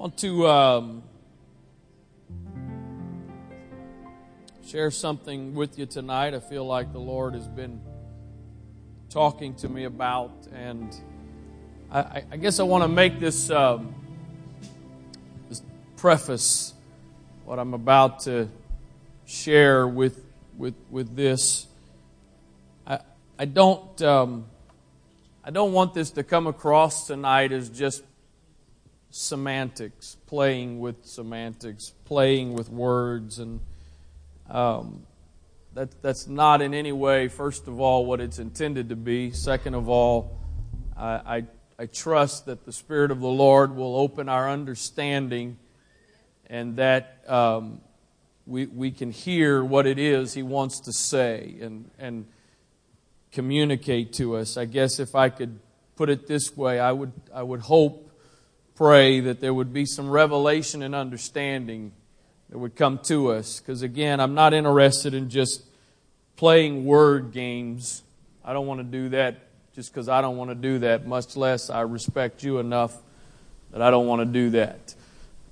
want to um, share something with you tonight. I feel like the Lord has been talking to me about, and I, I guess I want to make this, um, this preface what I'm about to share with with with this. I I don't um, I don't want this to come across tonight as just semantics, playing with semantics, playing with words, and um, that, that's not in any way, first of all, what it's intended to be. Second of all, I, I, I trust that the Spirit of the Lord will open our understanding and that um, we, we can hear what it is He wants to say and, and communicate to us. I guess if I could put it this way, I would, I would hope pray that there would be some revelation and understanding that would come to us. Because again, I'm not interested in just playing word games. I don't want to do that just because I don't want to do that, much less I respect you enough that I don't want to do that.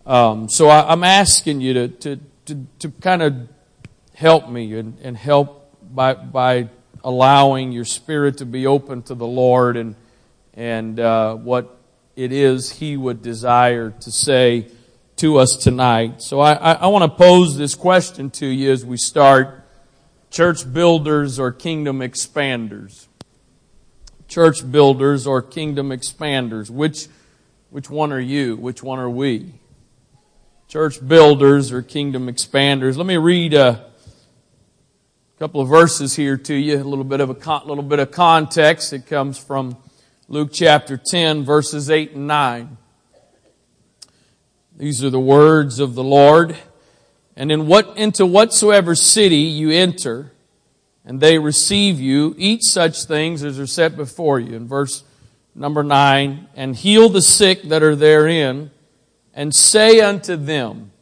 Um, so I, am asking you to, to, to, to kind of help me and, and help by, by allowing your spirit to be open to the Lord and, and uh, what it is He would desire to say to us tonight. So I, I, I want to pose this question to you as we start church builders or kingdom expanders. Church builders or kingdom expanders. Which, which one are you? Which one are we? Church builders or kingdom expanders. Let me read a couple of verses here to you, a little bit of a little bit of context. It comes from Luke chapter 10, verses 8 and 9. These are the words of the Lord. And in what, into whatsoever city you enter, and they receive you, eat such things as are set before you. In verse number 9, and heal the sick that are therein, and say unto them,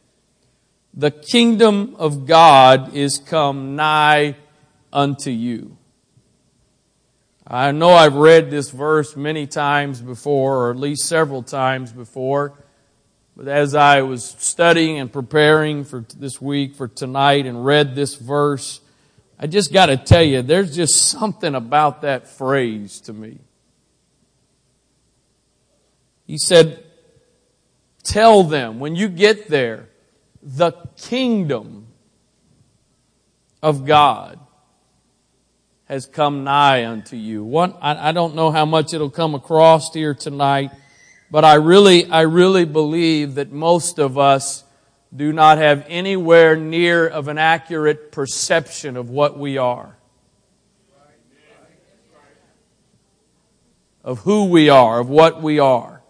the kingdom of God is come nigh unto you. I know I've read this verse many times before, or at least several times before. But as I was studying and preparing for this week, for tonight, and read this verse, I just got to tell you, there's just something about that phrase to me. He said, Tell them when you get there, the kingdom of God has come nigh unto you. One, I, I don't know how much it'll come across here tonight, but I really, I really believe that most of us do not have anywhere near of an accurate perception of what we are. Of who we are, of what we are.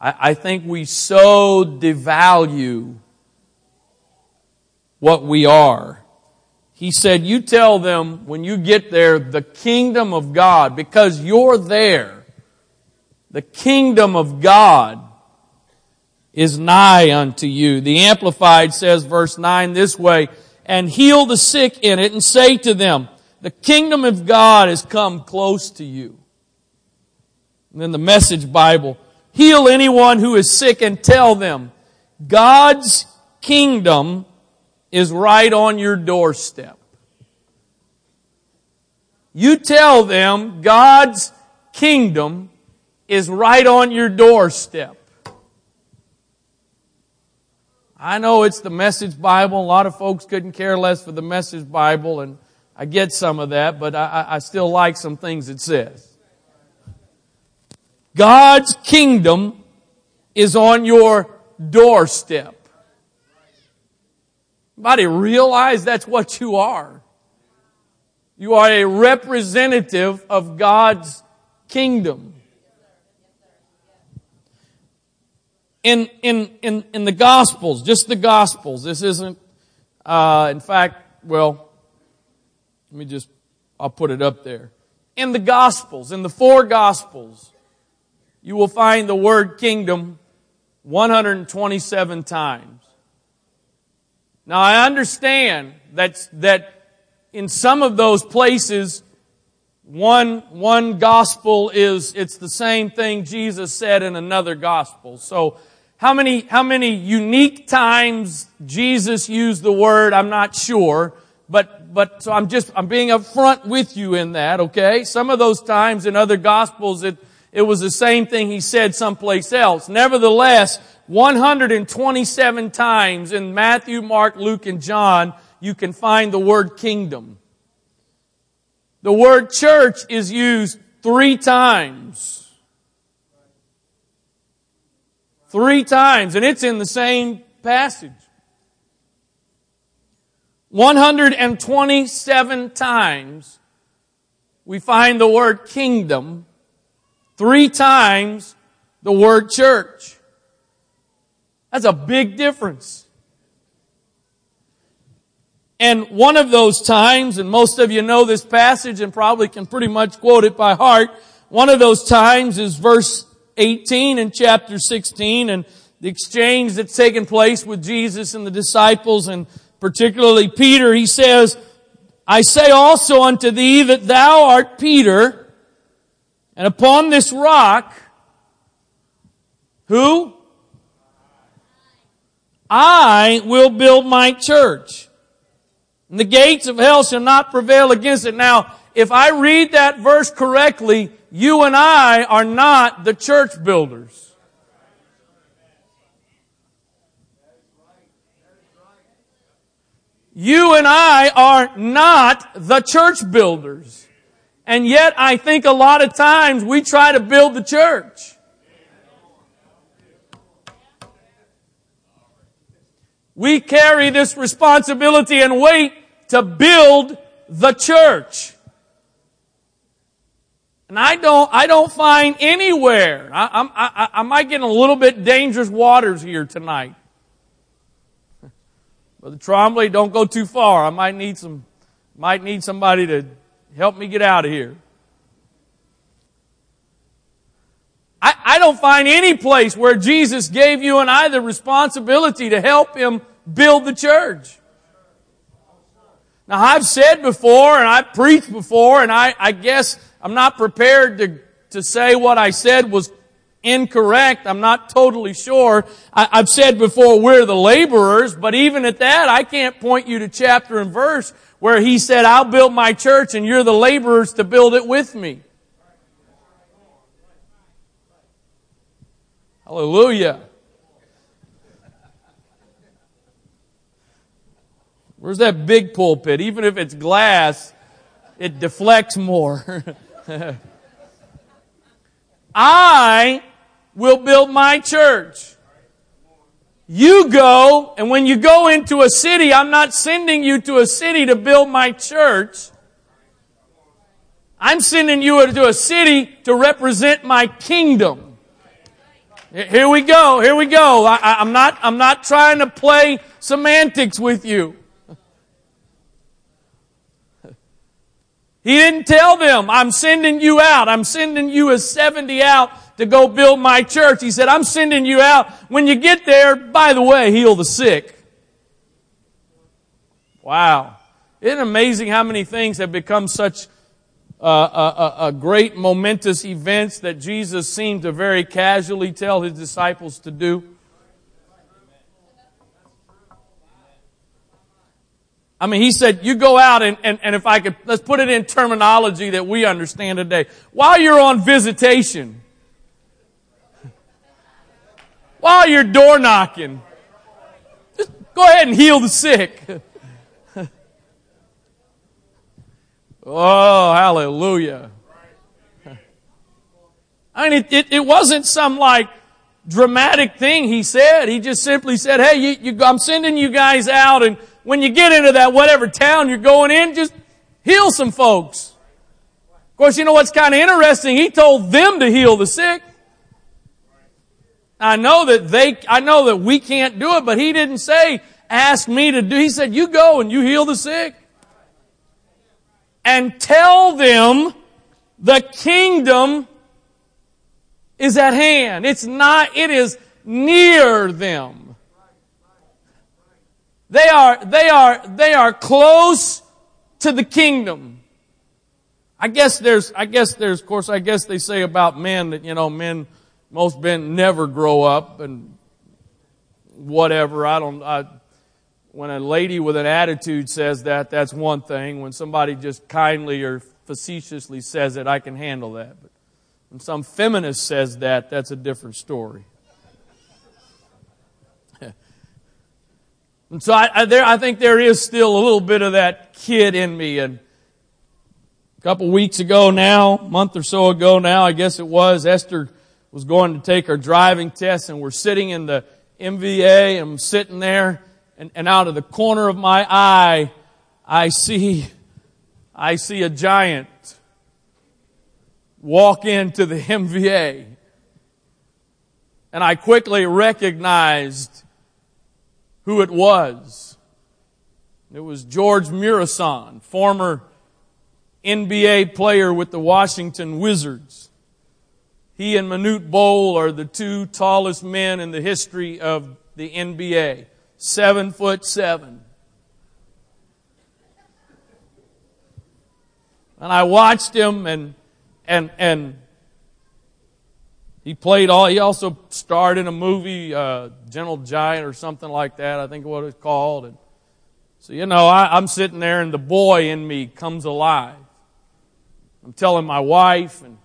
I, I think we so devalue what we are he said, you tell them when you get there, the kingdom of God, because you're there. The kingdom of God is nigh unto you. The Amplified says verse 9 this way, and heal the sick in it and say to them, the kingdom of God has come close to you. And then the message Bible, heal anyone who is sick and tell them, God's kingdom is right on your doorstep. You tell them God's kingdom is right on your doorstep. I know it's the message Bible. A lot of folks couldn't care less for the message Bible, and I get some of that, but I, I still like some things it says. God's kingdom is on your doorstep. Anybody realize that's what you are? You are a representative of God's kingdom. In, in, in, in the Gospels, just the Gospels, this isn't, uh, in fact, well, let me just, I'll put it up there. In the Gospels, in the four Gospels, you will find the word kingdom 127 times. Now I understand that, that in some of those places, one, one gospel is, it's the same thing Jesus said in another gospel. So How many, how many unique times Jesus used the word, I'm not sure, but, but, so I'm just, I'm being upfront with you in that, okay? Some of those times in other gospels, it, it was the same thing he said someplace else. Nevertheless, 127 times in Matthew, Mark, Luke, and John, you can find the word kingdom. The word church is used three times. Three times, and it's in the same passage. 127 times we find the word kingdom, three times the word church. That's a big difference. And one of those times, and most of you know this passage and probably can pretty much quote it by heart, one of those times is verse 18 in chapter 16 and the exchange that's taken place with Jesus and the disciples and particularly Peter, he says, I say also unto thee that thou art Peter, and upon this rock, who? I will build my church. And the gates of hell shall not prevail against it. Now, if I read that verse correctly, you and I are not the church builders. You and I are not the church builders. And yet I think a lot of times we try to build the church. We carry this responsibility and weight to build the church. And I don't, I don't find anywhere. I, I'm, I, I might get in a little bit dangerous waters here tonight. Brother Trombley, don't go too far. I might need some, might need somebody to help me get out of here. I, I don't find any place where Jesus gave you and I the responsibility to help him build the church. Now I've said before and I've preached before and I, I guess I'm not prepared to, to say what I said was incorrect. I'm not totally sure. I, have said before we're the laborers, but even at that, I can't point you to chapter and verse where he said, I'll build my church and you're the laborers to build it with me. Hallelujah. Where's that big pulpit? Even if it's glass, it deflects more. I will build my church. You go, and when you go into a city, I'm not sending you to a city to build my church. I'm sending you to a city to represent my kingdom. Here we go. Here we go. I, am not, I'm not trying to play semantics with you. He didn't tell them, I'm sending you out. I'm sending you as 70 out to go build my church. He said, I'm sending you out. When you get there, by the way, heal the sick. Wow. Isn't it amazing how many things have become such uh, uh, uh, great momentous events that Jesus seemed to very casually tell his disciples to do? I mean, he said, you go out and, and, and if I could, let's put it in terminology that we understand today. While you're on visitation, while you're door knocking, just go ahead and heal the sick. oh, hallelujah. I mean, it, it, it, wasn't some like dramatic thing he said. He just simply said, hey, you, you, I'm sending you guys out and when you get into that whatever town you're going in, just heal some folks. Of course, you know what's kind of interesting? He told them to heal the sick. I know that they, I know that we can't do it, but he didn't say, ask me to do. He said, you go and you heal the sick. And tell them the kingdom is at hand. It's not, it is near them. They are, they are, they are close to the kingdom. I guess there's, I guess there's, of course, I guess they say about men that, you know, men, most men never grow up and whatever. I don't. I, when a lady with an attitude says that, that's one thing. When somebody just kindly or facetiously says it, I can handle that. But when some feminist says that, that's a different story. and so I, I, there, I think there is still a little bit of that kid in me. And a couple weeks ago now, month or so ago now, I guess it was, Esther was going to take her driving test and we're sitting in the MVA and I'm sitting there and, and out of the corner of my eye, I see, I see a giant walk into the MVA. And I quickly recognized who it was. It was George Muresan, former NBA player with the Washington Wizards. He and Manute Bol are the two tallest men in the history of the NBA. Seven foot seven. And I watched him and, and, and he played all, he also starred in a movie, uh, Gentle Giant or something like that, I think what it's called. And so, you know, I, I'm sitting there and the boy in me comes alive. I'm telling my wife and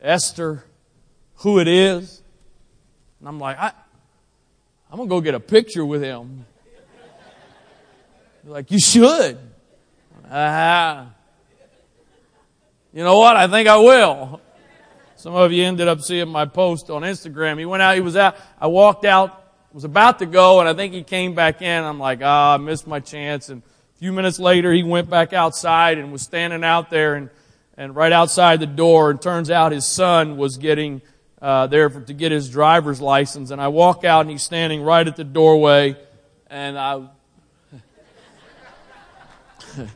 Esther who it is. And I'm like, I, I'm going to go get a picture with him. Like, you should. Uh, you know what? I think I will. Some of you ended up seeing my post on Instagram. He went out, he was out, I walked out, was about to go, and I think he came back in. I'm like, ah, I missed my chance. And a few minutes later, he went back outside and was standing out there and and right outside the door, and turns out his son was getting uh, there for, to get his driver's license. And I walk out, and he's standing right at the doorway, and I.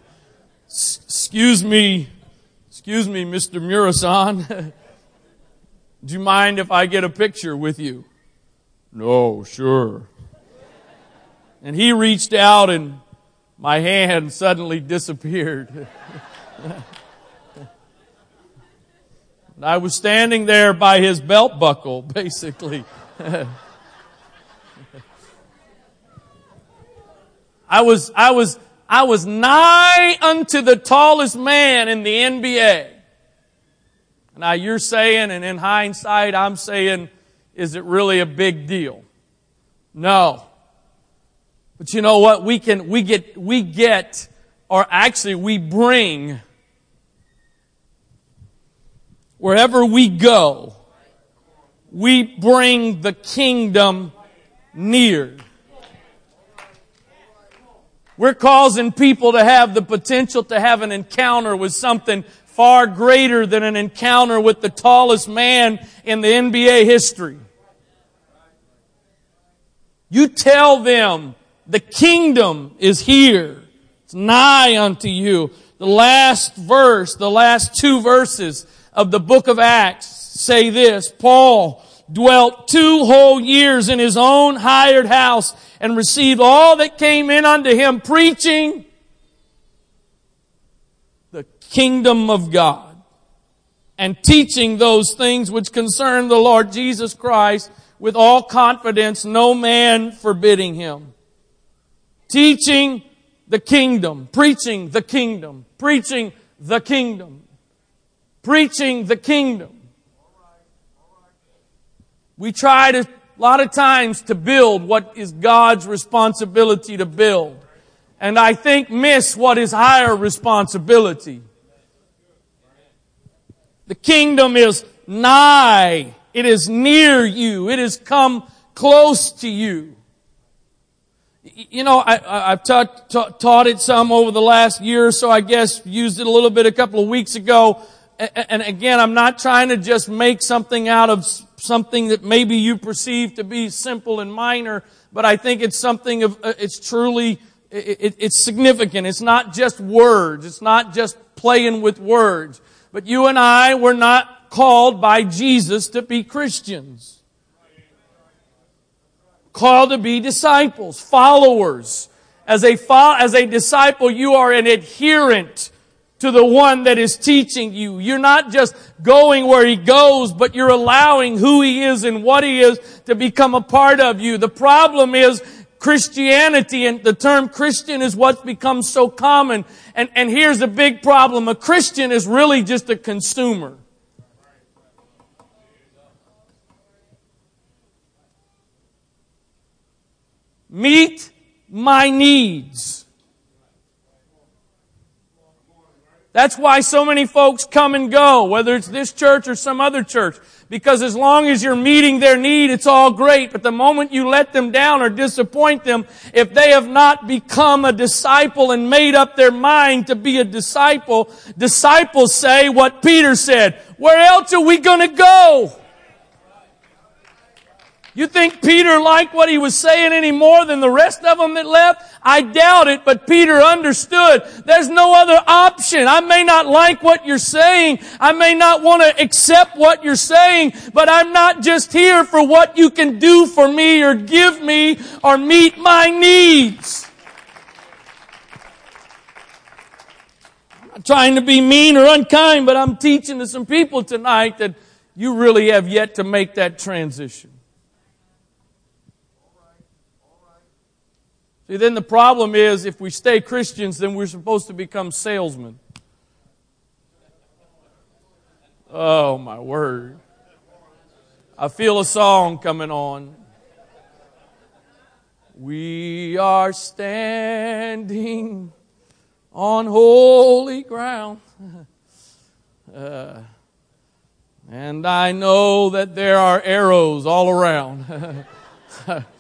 excuse me, excuse me, Mr. Muresan. Do you mind if I get a picture with you? No, sure. And he reached out, and my hand suddenly disappeared. I was standing there by his belt buckle, basically. I was, I was, I was nigh unto the tallest man in the NBA. Now you're saying, and in hindsight, I'm saying, is it really a big deal? No. But you know what? We can, we get, we get, or actually we bring Wherever we go, we bring the kingdom near. We're causing people to have the potential to have an encounter with something far greater than an encounter with the tallest man in the NBA history. You tell them the kingdom is here. It's nigh unto you. The last verse, the last two verses of the book of Acts say this, Paul dwelt two whole years in his own hired house and received all that came in unto him preaching the kingdom of God and teaching those things which concern the Lord Jesus Christ with all confidence, no man forbidding him. Teaching the kingdom, preaching the kingdom, preaching the kingdom preaching the kingdom. We try to, a lot of times, to build what is God's responsibility to build. And I think miss what is higher responsibility. The kingdom is nigh. It is near you. It has come close to you. You know, I, have taught, taught it some over the last year or so, I guess, used it a little bit a couple of weeks ago and again, I'm not trying to just make something out of something that maybe you perceive to be simple and minor, but I think it's something of, uh, it's truly, it's significant. It's not just words. It's not just playing with words. But you and I were not called by Jesus to be Christians. Called to be disciples, followers. As a, as a disciple, you are an adherent to the one that is teaching you. You're not just going where he goes, but you're allowing who he is and what he is to become a part of you. The problem is Christianity and the term Christian is what's become so common. And, and here's the big problem. A Christian is really just a consumer. Meet my needs. That's why so many folks come and go, whether it's this church or some other church. Because as long as you're meeting their need, it's all great. But the moment you let them down or disappoint them, if they have not become a disciple and made up their mind to be a disciple, disciples say what Peter said, where else are we gonna go? You think Peter liked what he was saying any more than the rest of them that left? I doubt it, but Peter understood there's no other option. I may not like what you're saying. I may not want to accept what you're saying, but I'm not just here for what you can do for me or give me or meet my needs. I'm not trying to be mean or unkind, but I'm teaching to some people tonight that you really have yet to make that transition. See, then the problem is if we stay Christians, then we're supposed to become salesmen. Oh, my word. I feel a song coming on. We are standing on holy ground. Uh, and I know that there are arrows all around.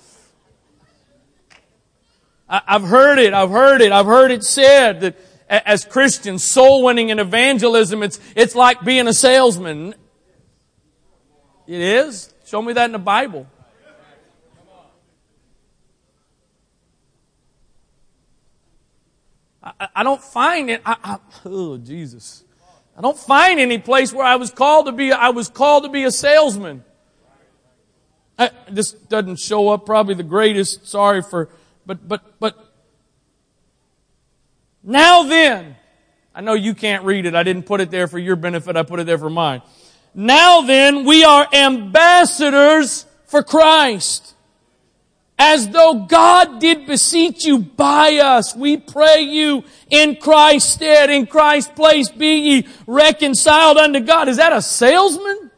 I've heard it. I've heard it. I've heard it said that as Christians, soul winning and evangelism, it's, it's like being a salesman. It is. Show me that in the Bible. I, I don't find it. I, I, oh, Jesus. I don't find any place where I was called to be, I was called to be a salesman. I, this doesn't show up probably the greatest. Sorry for but, but, but, now then, I know you can't read it. I didn't put it there for your benefit. I put it there for mine. Now then, we are ambassadors for Christ. As though God did beseech you by us, we pray you in Christ's stead, in Christ's place, be ye reconciled unto God. Is that a salesman?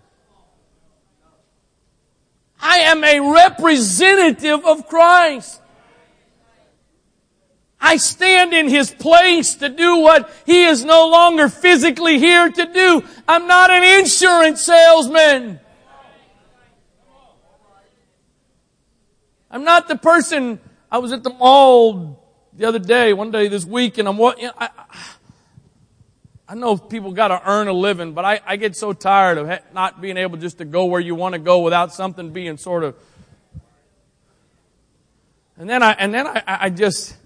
I am a representative of Christ. I stand in His place to do what He is no longer physically here to do. I'm not an insurance salesman. I'm not the person, I was at the mall the other day, one day this week, and I'm, you know, I, I know people got to earn a living, but I, I get so tired of not being able just to go where you want to go without something being sort of. And then I, and then I, I just,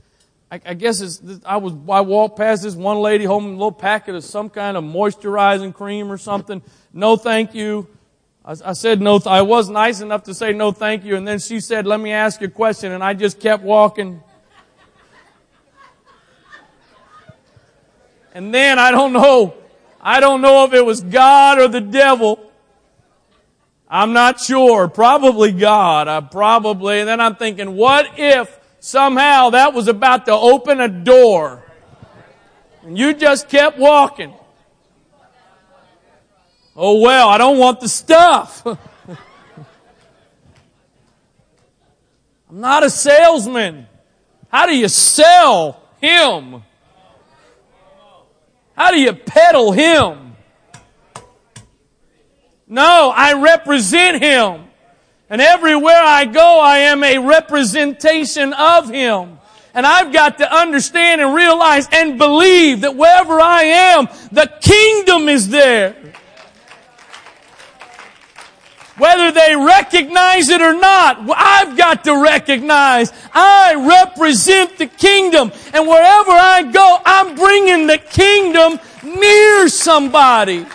I, I guess it's, I was, I walked past this one lady holding a little packet of some kind of moisturizing cream or something. No thank you. I, I said no, th- I was nice enough to say no thank you and then she said, let me ask you a question and I just kept walking. And then I don't know, I don't know if it was God or the devil. I'm not sure. Probably God. I probably, and then I'm thinking, what if Somehow that was about to open a door. And you just kept walking. Oh well, I don't want the stuff. I'm not a salesman. How do you sell him? How do you peddle him? No, I represent him. And everywhere I go, I am a representation of Him. And I've got to understand and realize and believe that wherever I am, the kingdom is there. Whether they recognize it or not, I've got to recognize I represent the kingdom. And wherever I go, I'm bringing the kingdom near somebody.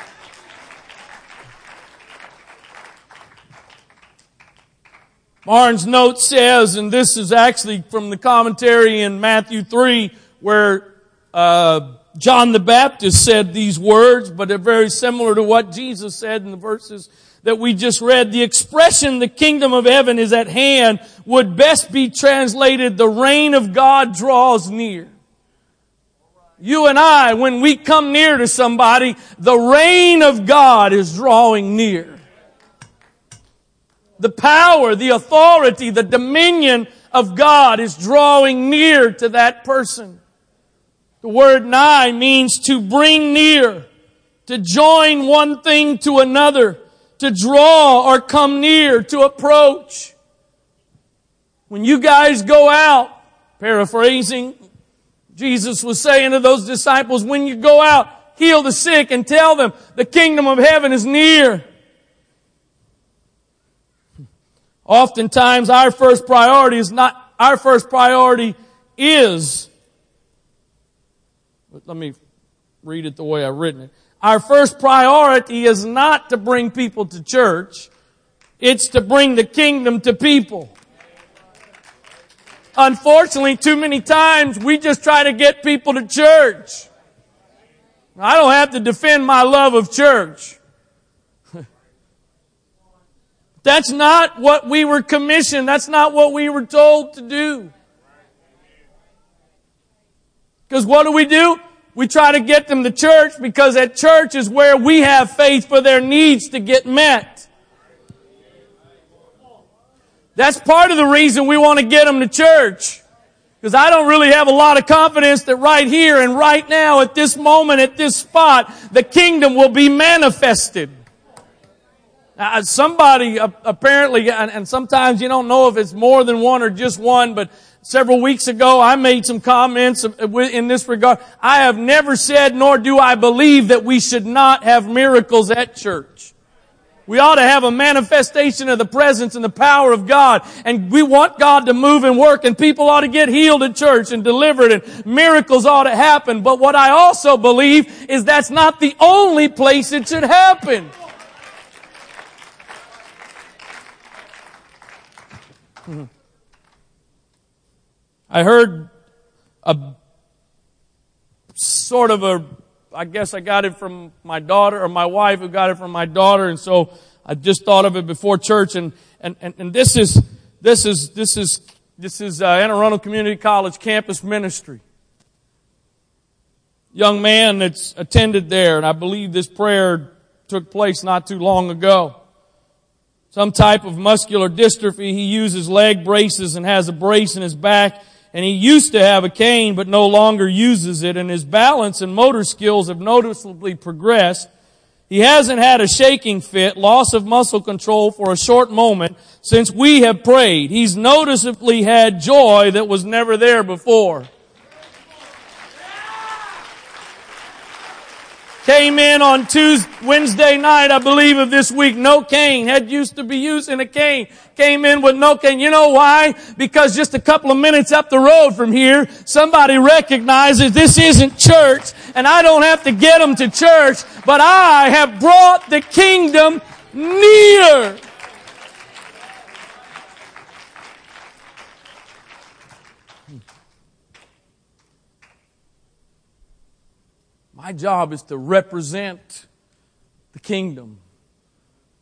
Barnes' note says, and this is actually from the commentary in Matthew 3, where uh, John the Baptist said these words, but they're very similar to what Jesus said in the verses that we just read. The expression, the kingdom of heaven is at hand, would best be translated, the reign of God draws near. You and I, when we come near to somebody, the reign of God is drawing near. The power, the authority, the dominion of God is drawing near to that person. The word nigh means to bring near, to join one thing to another, to draw or come near, to approach. When you guys go out, paraphrasing, Jesus was saying to those disciples, when you go out, heal the sick and tell them the kingdom of heaven is near. Oftentimes our first priority is not, our first priority is let me read it the way I've written it. Our first priority is not to bring people to church. It's to bring the kingdom to people. Unfortunately, too many times we just try to get people to church. I don't have to defend my love of church. That's not what we were commissioned. That's not what we were told to do. Because what do we do? We try to get them to church because at church is where we have faith for their needs to get met. That's part of the reason we want to get them to church. Because I don't really have a lot of confidence that right here and right now at this moment, at this spot, the kingdom will be manifested. Now, somebody apparently, and sometimes you don't know if it's more than one or just one, but Several weeks ago, I made some comments uh, in this regard. I have never said, nor do I believe that we should not have miracles at church. We ought to have a manifestation of the presence and the power of God. And we want God to move and work and people ought to get healed at church and delivered and miracles ought to happen. But what I also believe is that's not the only place it should happen. I heard a sort of a, I guess I got it from my daughter or my wife who got it from my daughter. And so I just thought of it before church. And, and, and, and this is, this is, this is, this is uh, Anne Arundel Community College campus ministry. Young man that's attended there, and I believe this prayer took place not too long ago. Some type of muscular dystrophy. He uses leg braces and has a brace in his back and he used to have a cane but no longer uses it and his balance and motor skills have noticeably progressed. He hasn't had a shaking fit, loss of muscle control for a short moment since we have prayed. He's noticeably had joy that was never there before. Came in on Tuesday, Wednesday night, I believe, of this week. No cane. Had used to be using a cane. Came in with no cane. You know why? Because just a couple of minutes up the road from here, somebody recognizes this isn't church and I don't have to get them to church, but I have brought the kingdom near. My job is to represent the kingdom,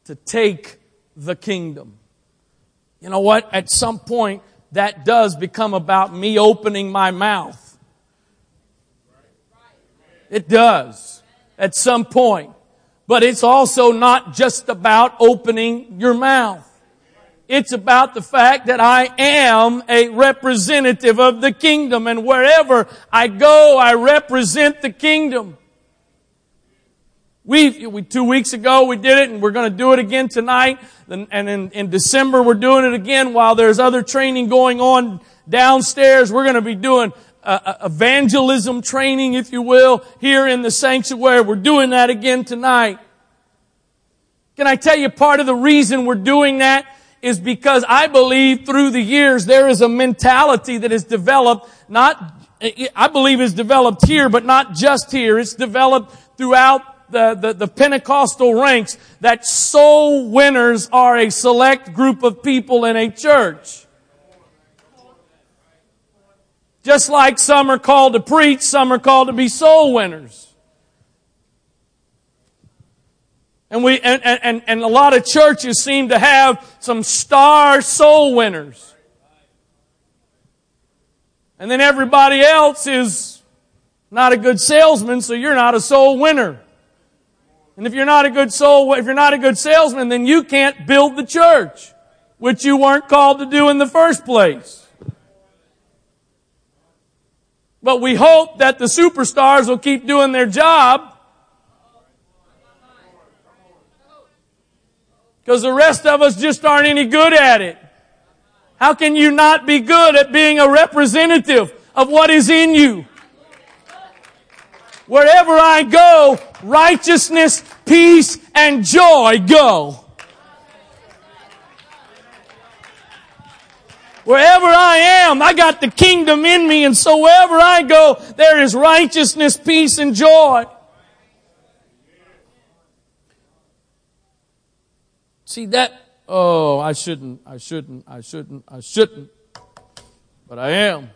to take the kingdom. You know what? At some point, that does become about me opening my mouth. It does. At some point. But it's also not just about opening your mouth. It's about the fact that I am a representative of the kingdom and wherever I go, I represent the kingdom. We, we, two weeks ago we did it and we're going to do it again tonight. And in, in December we're doing it again while there's other training going on downstairs. We're going to be doing uh, evangelism training, if you will, here in the sanctuary. We're doing that again tonight. Can I tell you part of the reason we're doing that is because I believe through the years there is a mentality that is developed, not, I believe is developed here, but not just here. It's developed throughout the, the, the, Pentecostal ranks that soul winners are a select group of people in a church. Just like some are called to preach, some are called to be soul winners. And we, and, and, and a lot of churches seem to have some star soul winners. And then everybody else is not a good salesman, so you're not a soul winner. And if you're not a good soul, if you're not a good salesman, then you can't build the church, which you weren't called to do in the first place. But we hope that the superstars will keep doing their job because the rest of us just aren't any good at it. How can you not be good at being a representative of what is in you? Wherever I go, righteousness, peace, and joy go. Wherever I am, I got the kingdom in me, and so wherever I go, there is righteousness, peace, and joy. See that? Oh, I shouldn't, I shouldn't, I shouldn't, I shouldn't. But I am.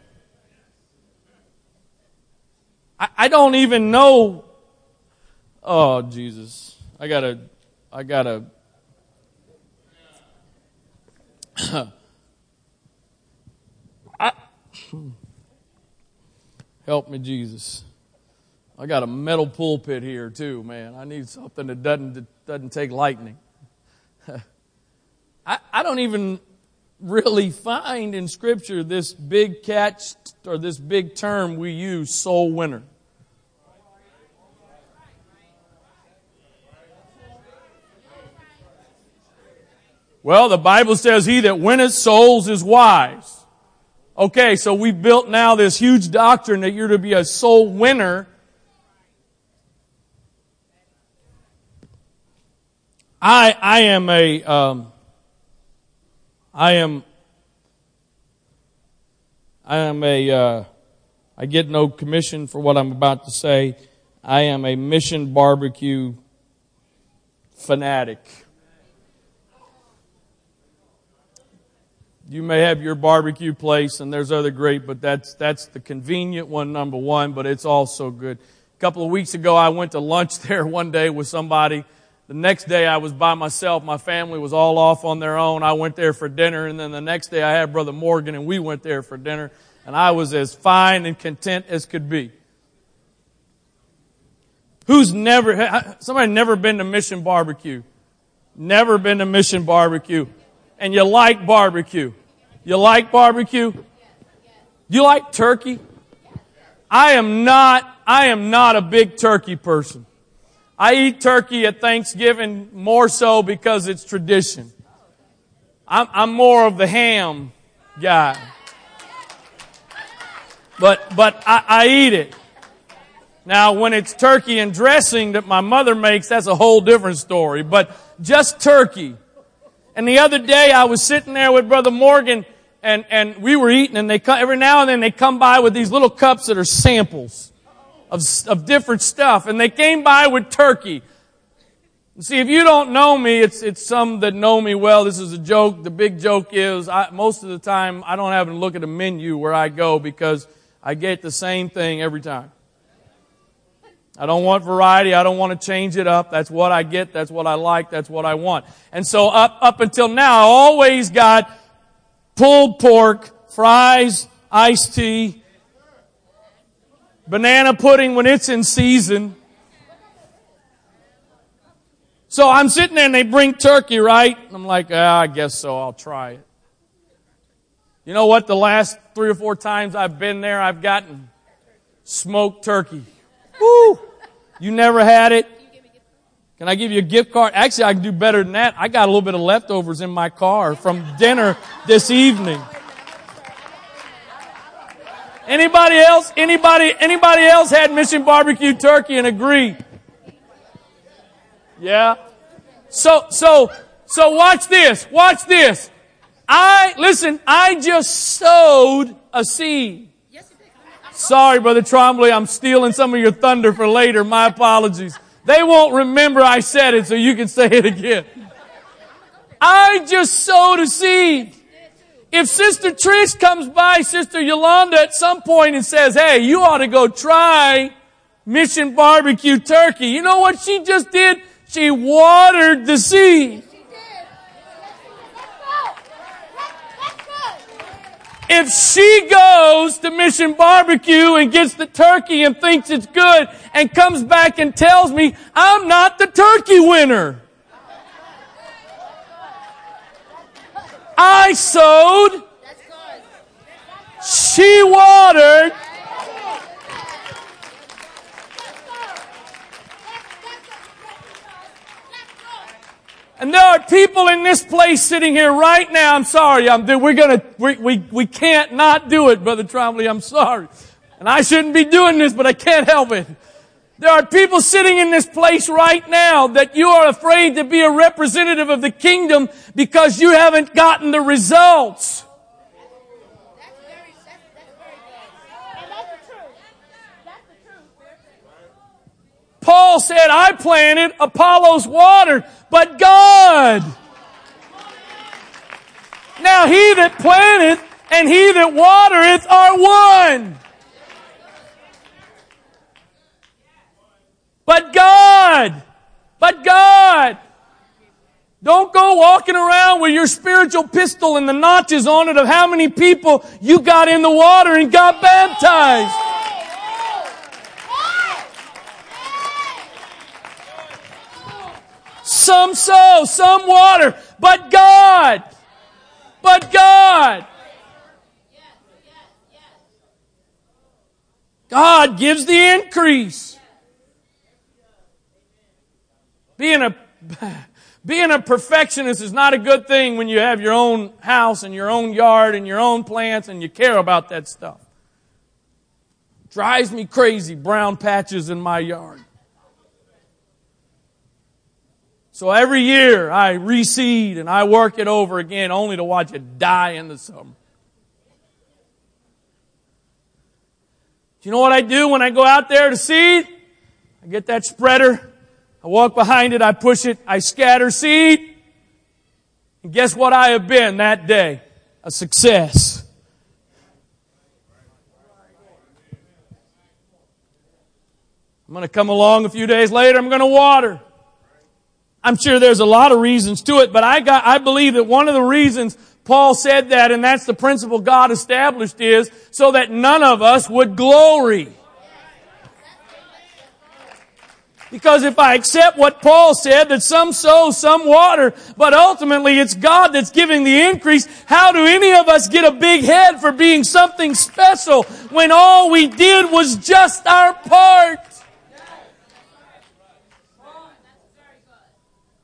I, I don't even know. Oh, Jesus. I gotta, I gotta. I, help me, Jesus. I got a metal pulpit here too, man. I need something that doesn't, that doesn't take lightning. I, I don't even really find in Scripture this big catch or this big term we use, soul winner. Well, the Bible says, He that winneth souls is wise. Okay, so we've built now this huge doctrine that you're to be a soul winner. I, I am a, um, I am, I am a, uh, I get no commission for what I'm about to say. I am a mission barbecue fanatic. You may have your barbecue place and there's other great, but that's, that's the convenient one, number one, but it's also good. A couple of weeks ago, I went to lunch there one day with somebody the next day I was by myself. My family was all off on their own. I went there for dinner and then the next day I had Brother Morgan and we went there for dinner and I was as fine and content as could be. Who's never, somebody never been to Mission Barbecue? Never been to Mission Barbecue. And you like barbecue. You like barbecue? You like turkey? I am not, I am not a big turkey person. I eat turkey at Thanksgiving more so because it's tradition. I'm, I'm more of the ham guy. But, but I, I eat it. Now, when it's turkey and dressing that my mother makes, that's a whole different story. But just turkey. And the other day I was sitting there with Brother Morgan and, and we were eating and they every now and then they come by with these little cups that are samples of, of different stuff. And they came by with turkey. See, if you don't know me, it's, it's some that know me well. This is a joke. The big joke is, I, most of the time, I don't have to look at a menu where I go because I get the same thing every time. I don't want variety. I don't want to change it up. That's what I get. That's what I like. That's what I want. And so up, up until now, I always got pulled pork, fries, iced tea, banana pudding when it's in season. So I'm sitting there and they bring turkey, right? I'm like, ah, I guess so. I'll try it. You know what? The last three or four times I've been there, I've gotten smoked turkey. Woo! You never had it? Can I give you a gift card? Actually, I can do better than that. I got a little bit of leftovers in my car from dinner this evening. Anybody else? Anybody, anybody else had Mission Barbecue turkey and agree? Yeah. So, so, so watch this. Watch this. I, listen, I just sowed a seed. Sorry, Brother Trombley, I'm stealing some of your thunder for later. My apologies. They won't remember I said it, so you can say it again. I just sowed a seed If Sister Trish comes by Sister Yolanda at some point and says, hey, you ought to go try Mission Barbecue Turkey, you know what she just did? She watered the seed. If she goes to Mission Barbecue and gets the turkey and thinks it's good and comes back and tells me I'm not the turkey winner. I sowed. She watered. And there are people in this place sitting here right now. I'm sorry. I'm, we're gonna, we, we, we can't not do it, Brother Trombley. I'm sorry. And I shouldn't be doing this, but I can't help it. There are people sitting in this place right now that you are afraid to be a representative of the kingdom because you haven't gotten the results. Paul said, I planted, Apollos watered, but God. Now he that planteth and he that watereth are one. But God, but God. Don't go walking around with your spiritual pistol and the notches on it of how many people you got in the water and got baptized. Some sow, some water, but God. But God. God gives the increase. Being a, being a perfectionist is not a good thing when you have your own house and your own yard and your own plants and you care about that stuff. Drives me crazy, brown patches in my yard. So every year I reseed and I work it over again only to watch it die in the summer. Do you know what I do when I go out there to seed? I get that spreader. I walk behind it. I push it. I scatter seed. And guess what I have been that day? A success. I'm going to come along a few days later. I'm going to water. I'm sure there's a lot of reasons to it, but I got, I believe that one of the reasons Paul said that, and that's the principle God established is so that none of us would glory. Because if I accept what Paul said, that some sow, some water, but ultimately it's God that's giving the increase, how do any of us get a big head for being something special when all we did was just our part?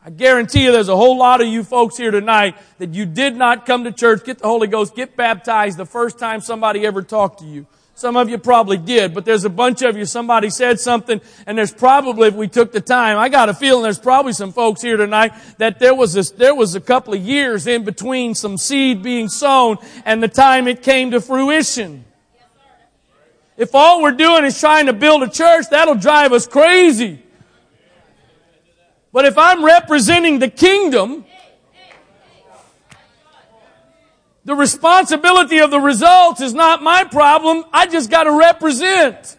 I guarantee you there's a whole lot of you folks here tonight that you did not come to church, get the Holy Ghost, get baptized the first time somebody ever talked to you. Some of you probably did, but there's a bunch of you, somebody said something, and there's probably, if we took the time, I got a feeling there's probably some folks here tonight that there was this, there was a couple of years in between some seed being sown and the time it came to fruition. If all we're doing is trying to build a church, that'll drive us crazy. But if I'm representing the kingdom, the responsibility of the results is not my problem. I just got to represent.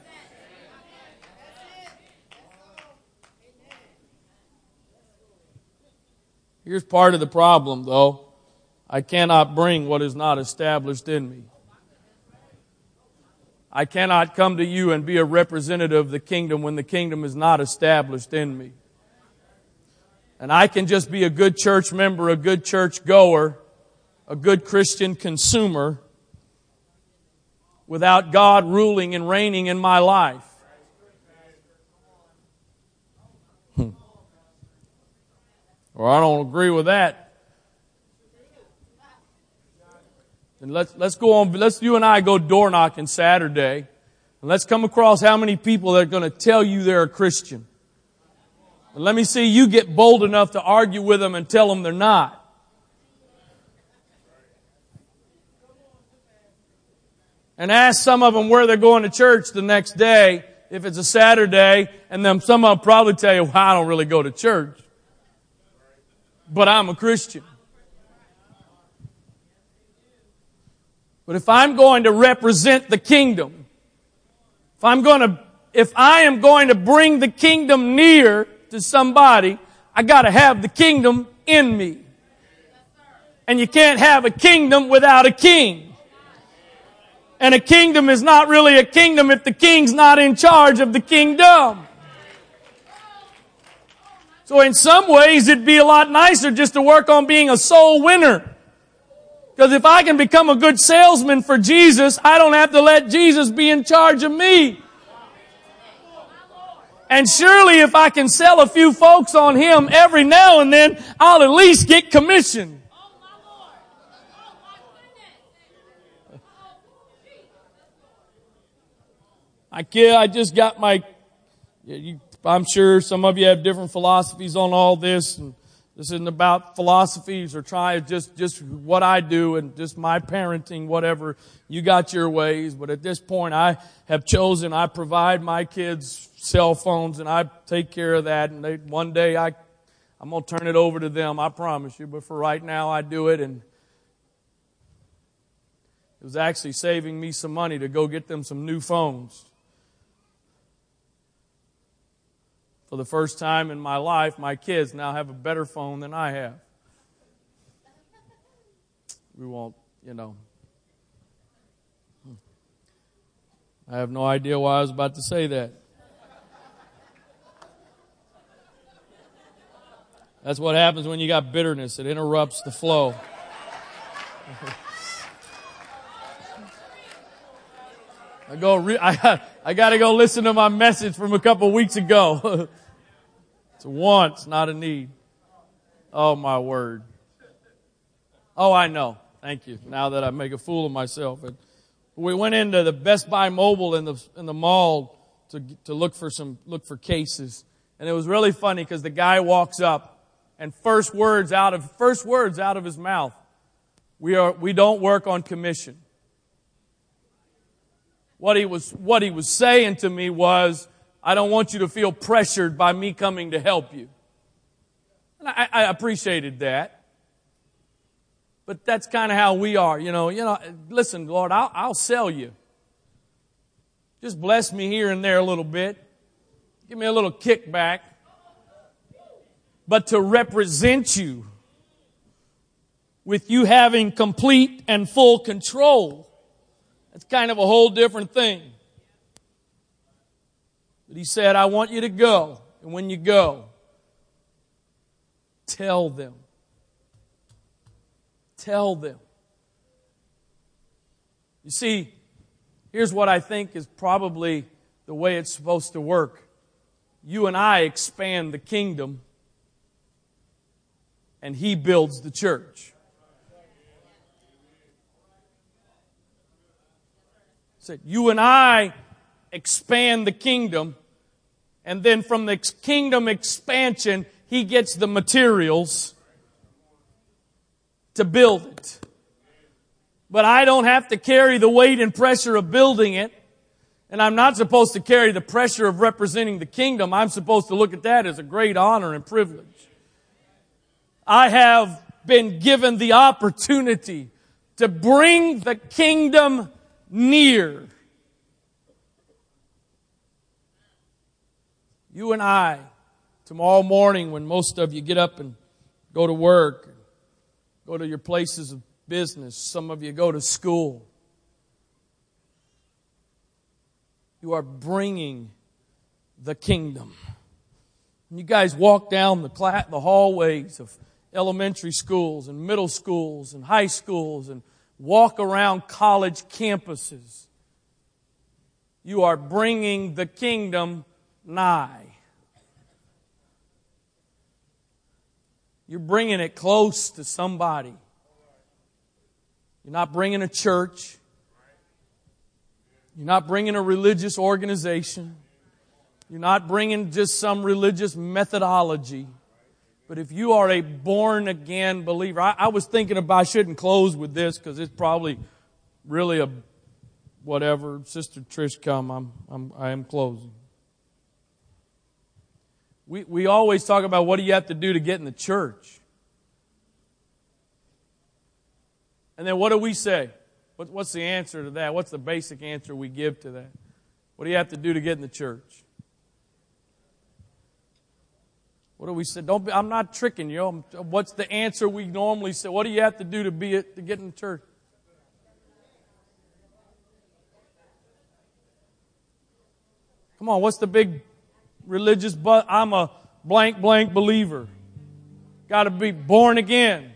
Here's part of the problem though. I cannot bring what is not established in me. I cannot come to you and be a representative of the kingdom when the kingdom is not established in me. And I can just be a good church member, a good church goer, a good Christian consumer without God ruling and reigning in my life. Hmm. Or I don't agree with that. And let's, let's go on, let's you and I go door knocking Saturday. And let's come across how many people that are going to tell you they're a Christian. Let me see you get bold enough to argue with them and tell them they're not. And ask some of them where they're going to church the next day, if it's a Saturday, and then some of them probably tell you, well, I don't really go to church. But I'm a Christian. But if I'm going to represent the kingdom, if I'm going to, if I am going to bring the kingdom near to somebody, I gotta have the kingdom in me. And you can't have a kingdom without a king. And a kingdom is not really a kingdom if the king's not in charge of the kingdom. So in some ways it'd be a lot nicer just to work on being a soul winner. Because if I can become a good salesman for Jesus, I don't have to let Jesus be in charge of me. And surely if I can sell a few folks on Him every now and then, I'll at least get commission. I kid, I just got my, you, I'm sure some of you have different philosophies on all this. And this isn't about philosophies or try just, just what I do and just my parenting, whatever. You got your ways. But at this point, I have chosen, I provide my kids cell phones and I take care of that. And they, one day I, I'm going to turn it over to them. I promise you. But for right now, I do it. And it was actually saving me some money to go get them some new phones. For the first time in my life, my kids now have a better phone than I have. We won't, you know. I have no idea why I was about to say that. That's what happens when you got bitterness. It interrupts the flow. I go. Re- I, I got to go listen to my message from a couple weeks ago. It's a want, not a need. Oh my word. Oh, I know. Thank you. Now that I make a fool of myself. We went into the Best Buy Mobile in the in the mall to to look for some look for cases, and it was really funny because the guy walks up and first words out of first words out of his mouth, we are we don't work on commission. What he was what he was saying to me was, I don't want you to feel pressured by me coming to help you. And I, I appreciated that. But that's kind of how we are, you know. You know, listen, Lord, I'll, I'll sell you. Just bless me here and there a little bit. Give me a little kickback. But to represent you with you having complete and full control, that's kind of a whole different thing. He said, I want you to go. And when you go, tell them. Tell them. You see, here's what I think is probably the way it's supposed to work. You and I expand the kingdom, and He builds the church. Said, you and I expand the kingdom, and then from the kingdom expansion, he gets the materials to build it. But I don't have to carry the weight and pressure of building it. And I'm not supposed to carry the pressure of representing the kingdom. I'm supposed to look at that as a great honor and privilege. I have been given the opportunity to bring the kingdom near. You and I, tomorrow morning when most of you get up and go to work, go to your places of business, some of you go to school, you are bringing the kingdom. You guys walk down the, cla- the hallways of elementary schools and middle schools and high schools and walk around college campuses. You are bringing the kingdom nigh. You're bringing it close to somebody. You're not bringing a church. You're not bringing a religious organization. You're not bringing just some religious methodology. But if you are a born again believer, I, I was thinking about, I shouldn't close with this because it's probably really a whatever. Sister Trish, come. I'm, I'm, I am closing. We, we always talk about what do you have to do to get in the church. And then what do we say? What's the answer to that? What's the basic answer we give to that? What do you have to do to get in the church? What do we say? Don't be, I'm not tricking you. What's the answer we normally say? What do you have to do to be to get in the church? Come on, what's the big religious but I'm a blank blank believer. Got to be born again.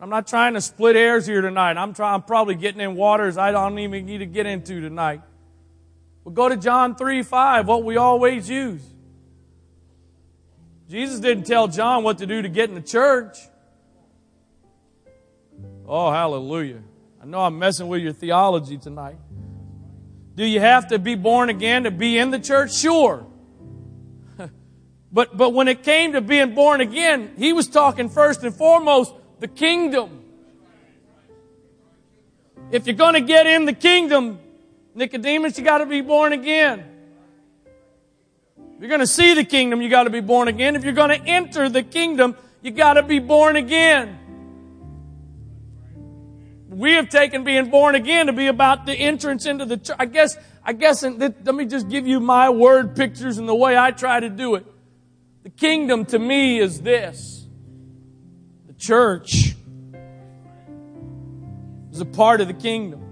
I'm not trying to split hairs here tonight. I'm trying I'm probably getting in waters I don't even need to get into tonight. We'll go to John 3 5, what we always use. Jesus didn't tell John what to do to get in the church. Oh, hallelujah. I know I'm messing with your theology tonight. Do you have to be born again to be in the church? Sure. but, but when it came to being born again, he was talking first and foremost the kingdom. If you're going to get in the kingdom, Nicodemus, you got to be born again. If you're going to see the kingdom, you got to be born again. If you're going to enter the kingdom, you got to be born again. We have taken being born again to be about the entrance into the church. I guess, I guess, let me just give you my word pictures and the way I try to do it. The kingdom to me is this. The church is a part of the kingdom.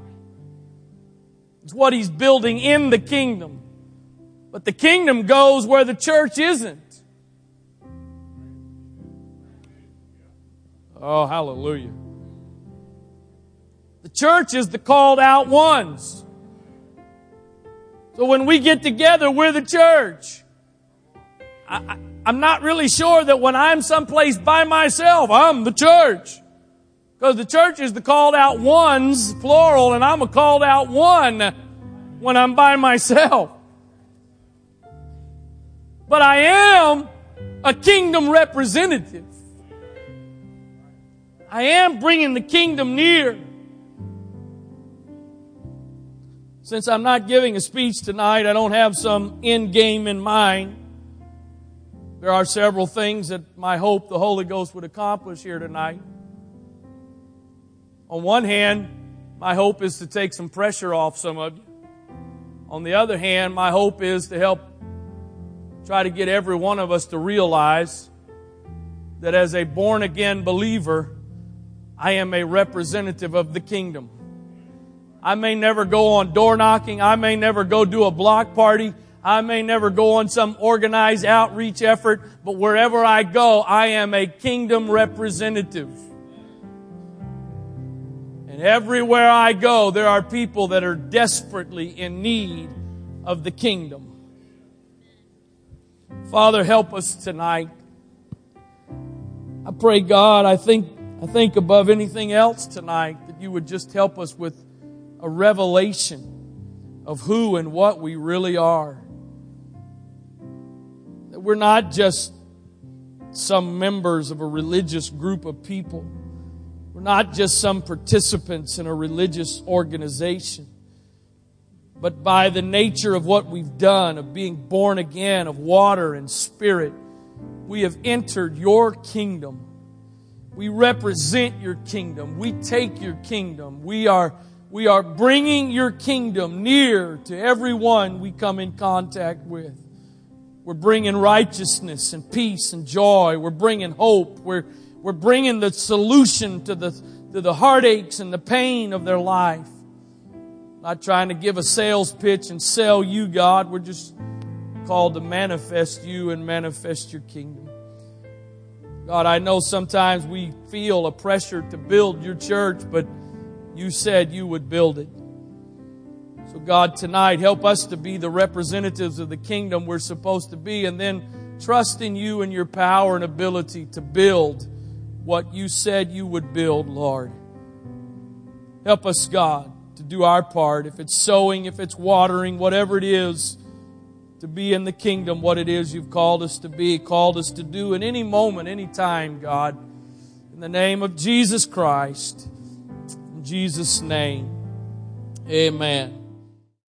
It's what he's building in the kingdom. But the kingdom goes where the church isn't. Oh, hallelujah. The church is the called out ones. So when we get together, we're the church. I, am not really sure that when I'm someplace by myself, I'm the church. Because the church is the called out ones, plural, and I'm a called out one when I'm by myself. But I am a kingdom representative. I am bringing the kingdom near. Since I'm not giving a speech tonight, I don't have some end game in mind. There are several things that my hope the Holy Ghost would accomplish here tonight. On one hand, my hope is to take some pressure off some of you. On the other hand, my hope is to help try to get every one of us to realize that as a born again believer, I am a representative of the kingdom. I may never go on door knocking. I may never go do a block party. I may never go on some organized outreach effort, but wherever I go, I am a kingdom representative. And everywhere I go, there are people that are desperately in need of the kingdom. Father, help us tonight. I pray, God, I think, I think above anything else tonight that you would just help us with a revelation of who and what we really are. That we're not just some members of a religious group of people. We're not just some participants in a religious organization. But by the nature of what we've done, of being born again, of water and spirit, we have entered your kingdom. We represent your kingdom. We take your kingdom. We are we are bringing your kingdom near to everyone we come in contact with. We're bringing righteousness and peace and joy. We're bringing hope. We're, we're bringing the solution to the, to the heartaches and the pain of their life. Not trying to give a sales pitch and sell you, God. We're just called to manifest you and manifest your kingdom. God, I know sometimes we feel a pressure to build your church, but you said you would build it. So, God, tonight, help us to be the representatives of the kingdom we're supposed to be, and then trust in you and your power and ability to build what you said you would build, Lord. Help us, God, to do our part. If it's sowing, if it's watering, whatever it is, to be in the kingdom, what it is you've called us to be, called us to do in any moment, any time, God. In the name of Jesus Christ. Jesus' name, amen.